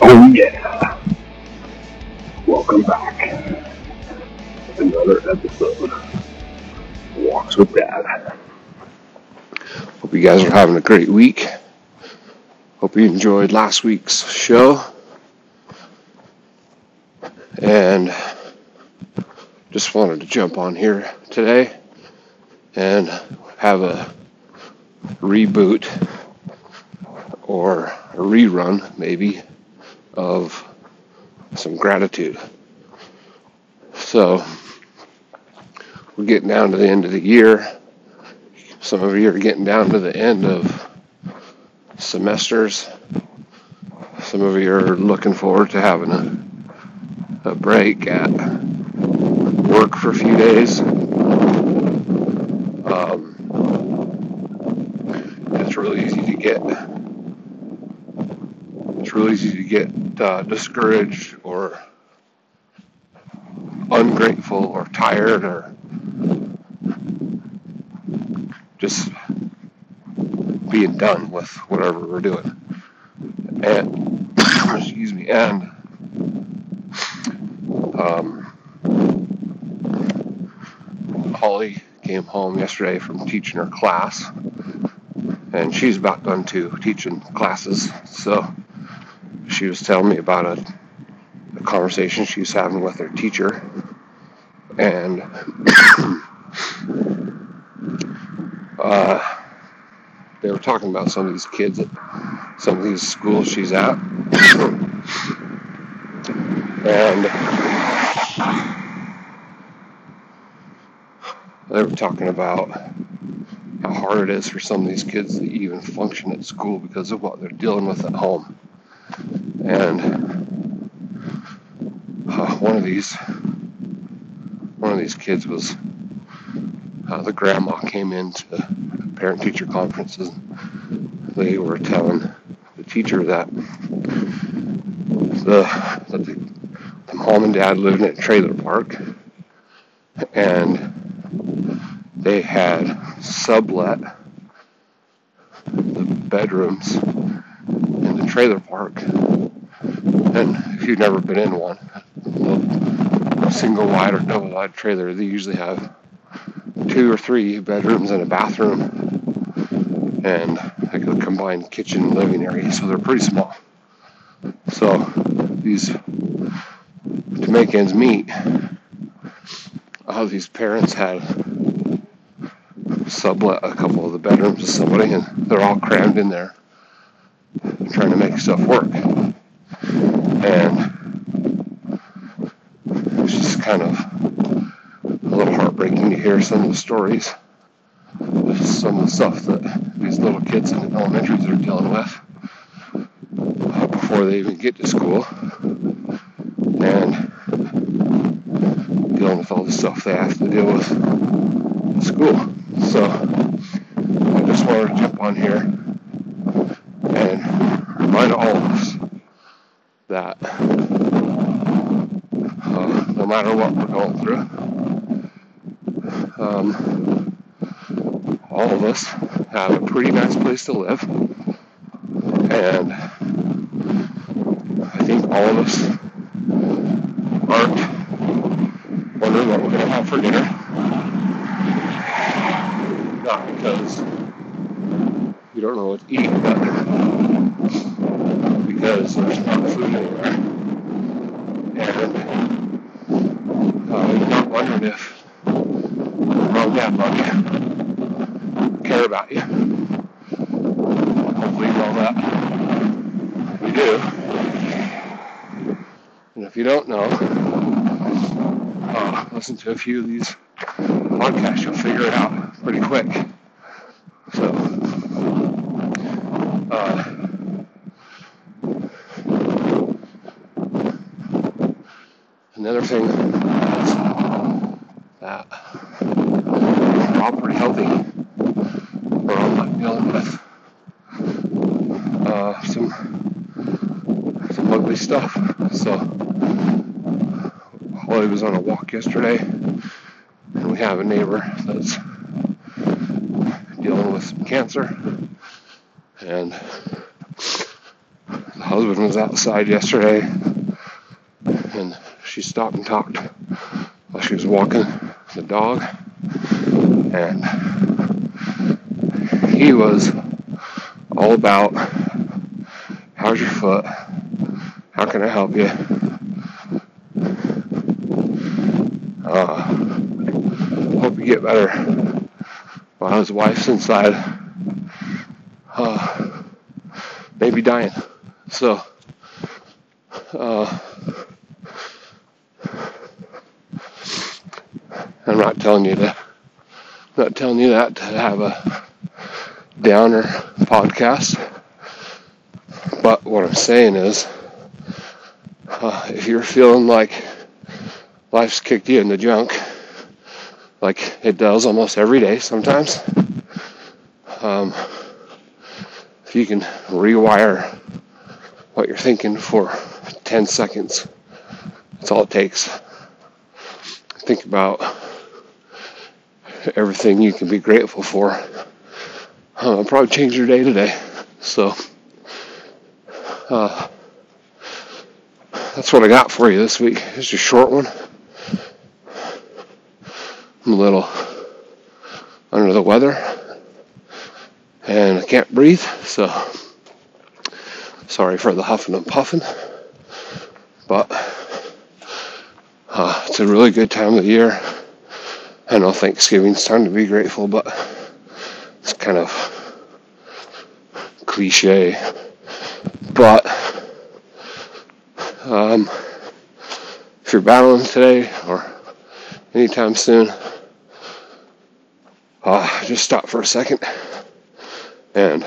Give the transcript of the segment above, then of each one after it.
Oh yeah. Welcome back. Another episode. Walks with Dad. Hope you guys are having a great week. Hope you enjoyed last week's show. And just wanted to jump on here today and have a reboot or a rerun, maybe, of some gratitude. So, we're getting down to the end of the year. Some of you are getting down to the end of semesters. Some of you are looking forward to having a, a break at work for a few days. Um, it's really easy to get it's really easy to get uh, discouraged or ungrateful or tired or just being done with whatever we're doing. And excuse me, and um, Holly came home yesterday from teaching her class, and she's about done too teaching classes. So she was telling me about a, a conversation she was having with her teacher, and uh, they were talking about some of these kids at some of these schools she's at, and they were talking about how hard it is for some of these kids to even function at school because of what they're dealing with at home. And uh, one of these one of these kids was uh, the grandma came into parent teacher conferences. They were telling the teacher that the that the, the mom and dad lived in a trailer park and they had sublet the bedrooms in the trailer park. If you've never been in one, a single wide or double wide trailer, they usually have two or three bedrooms and a bathroom and like a combined kitchen and living area, so they're pretty small. So these to make ends meet, all these parents had sublet a couple of the bedrooms to somebody, and they're all crammed in there trying to make stuff work. And it's just kind of a little heartbreaking to hear some of the stories, of some of the stuff that these little kids in the elementaries are dealing with before they even get to school, and dealing with all the stuff they have to deal with in school. So I just wanted to jump on here and remind all of us that. Uh, no matter what we're going through, um, all of us have a pretty nice place to live, and I think all of us aren't wondering what we're going to have for dinner. Not because you don't know what to eat, but because there's not food anywhere. And uh, you're wondering if mom dad love you, care about you. Hopefully know that we do. And if you don't know, uh, listen to a few of these podcasts, you'll figure it out pretty quick. So, uh, another thing that we're all pretty healthy. All not dealing with uh, some some ugly stuff. So, Holly was on a walk yesterday, and we have a neighbor that's dealing with some cancer. And the husband was outside yesterday and she stopped and talked while she was walking the dog. And he was all about how's your foot? How can i help you? Uh, hope you get better. While his wife's inside? Uh, maybe dying. So uh, I'm not telling you to, I'm not telling you that to have a downer podcast. But what I'm saying is, uh, if you're feeling like life's kicked you in the junk, like it does almost every day sometimes, um, if you can rewire what you're thinking for 10 seconds, that's all it takes. Think about everything you can be grateful for. Uh, probably change your day today. So, uh, that's what I got for you this week. It's a short one. I'm a little under the weather and I can't breathe, so sorry for the huffing and puffing. But uh, it's a really good time of the year. I know Thanksgiving's time to be grateful, but it's kind of cliche. But um, if you're battling today or anytime soon, uh, just stop for a second and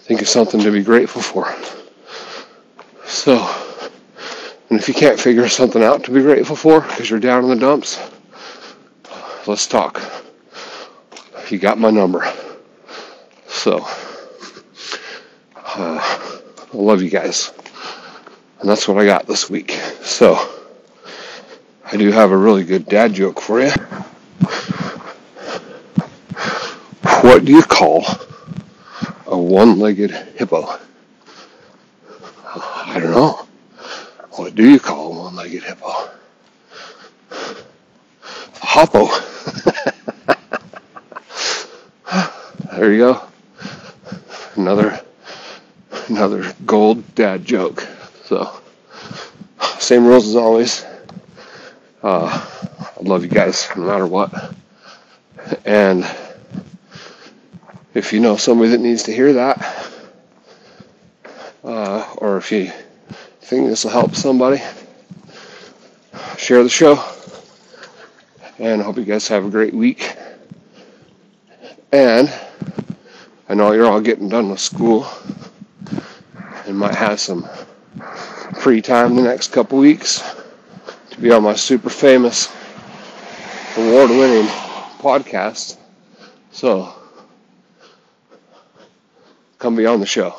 think of something to be grateful for. So, and if you can't figure something out to be grateful for because you're down in the dumps, let's talk. You got my number. So, uh, I love you guys. And that's what I got this week. So, I do have a really good dad joke for you. What do you call a one legged hippo? I don't know. What do you call a one-legged hippo? A hoppo. there you go. Another another gold dad joke. So same rules as always. Uh, I love you guys no matter what. And if you know somebody that needs to hear that, uh, or if you think this will help somebody, share the show. And I hope you guys have a great week. And I know you're all getting done with school and might have some free time the next couple weeks to be on my super famous award winning podcast. So come be on the show.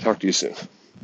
Talk to you soon.